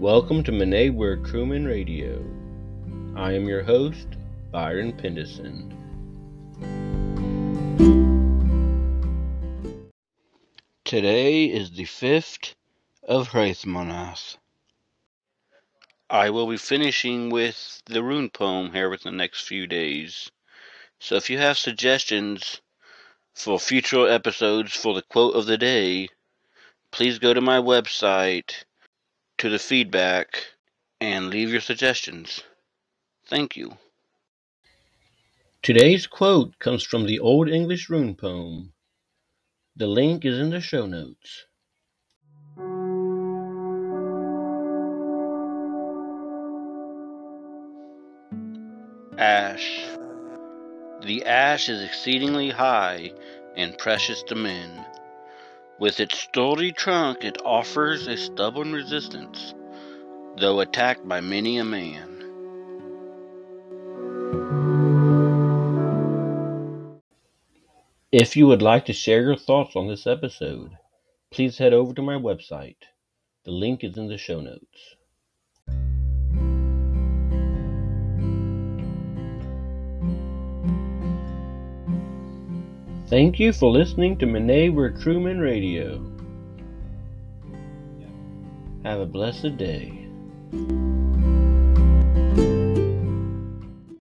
Welcome to Mine Wyrtruman Radio. I am your host, Byron Pendason. Today is the 5th of Hreðmonaþ. I will be finishing with the rune poem here within the next few days. So if you have suggestions for future episodes for the quote of the day, please go to my website to the feedback and leave your suggestions. Thank you. Today's quote comes from the Old English rune poem. The link is in the show notes. Ash. The ash is exceedingly high and precious to men. With its sturdy trunk, it offers a stubborn resistance, though attacked by many a man. If you would like to share your thoughts on this episode, please head over to my website. The link is in the show notes. Thank you for listening to Mine Wyrtruman Radio. Have a blessed day.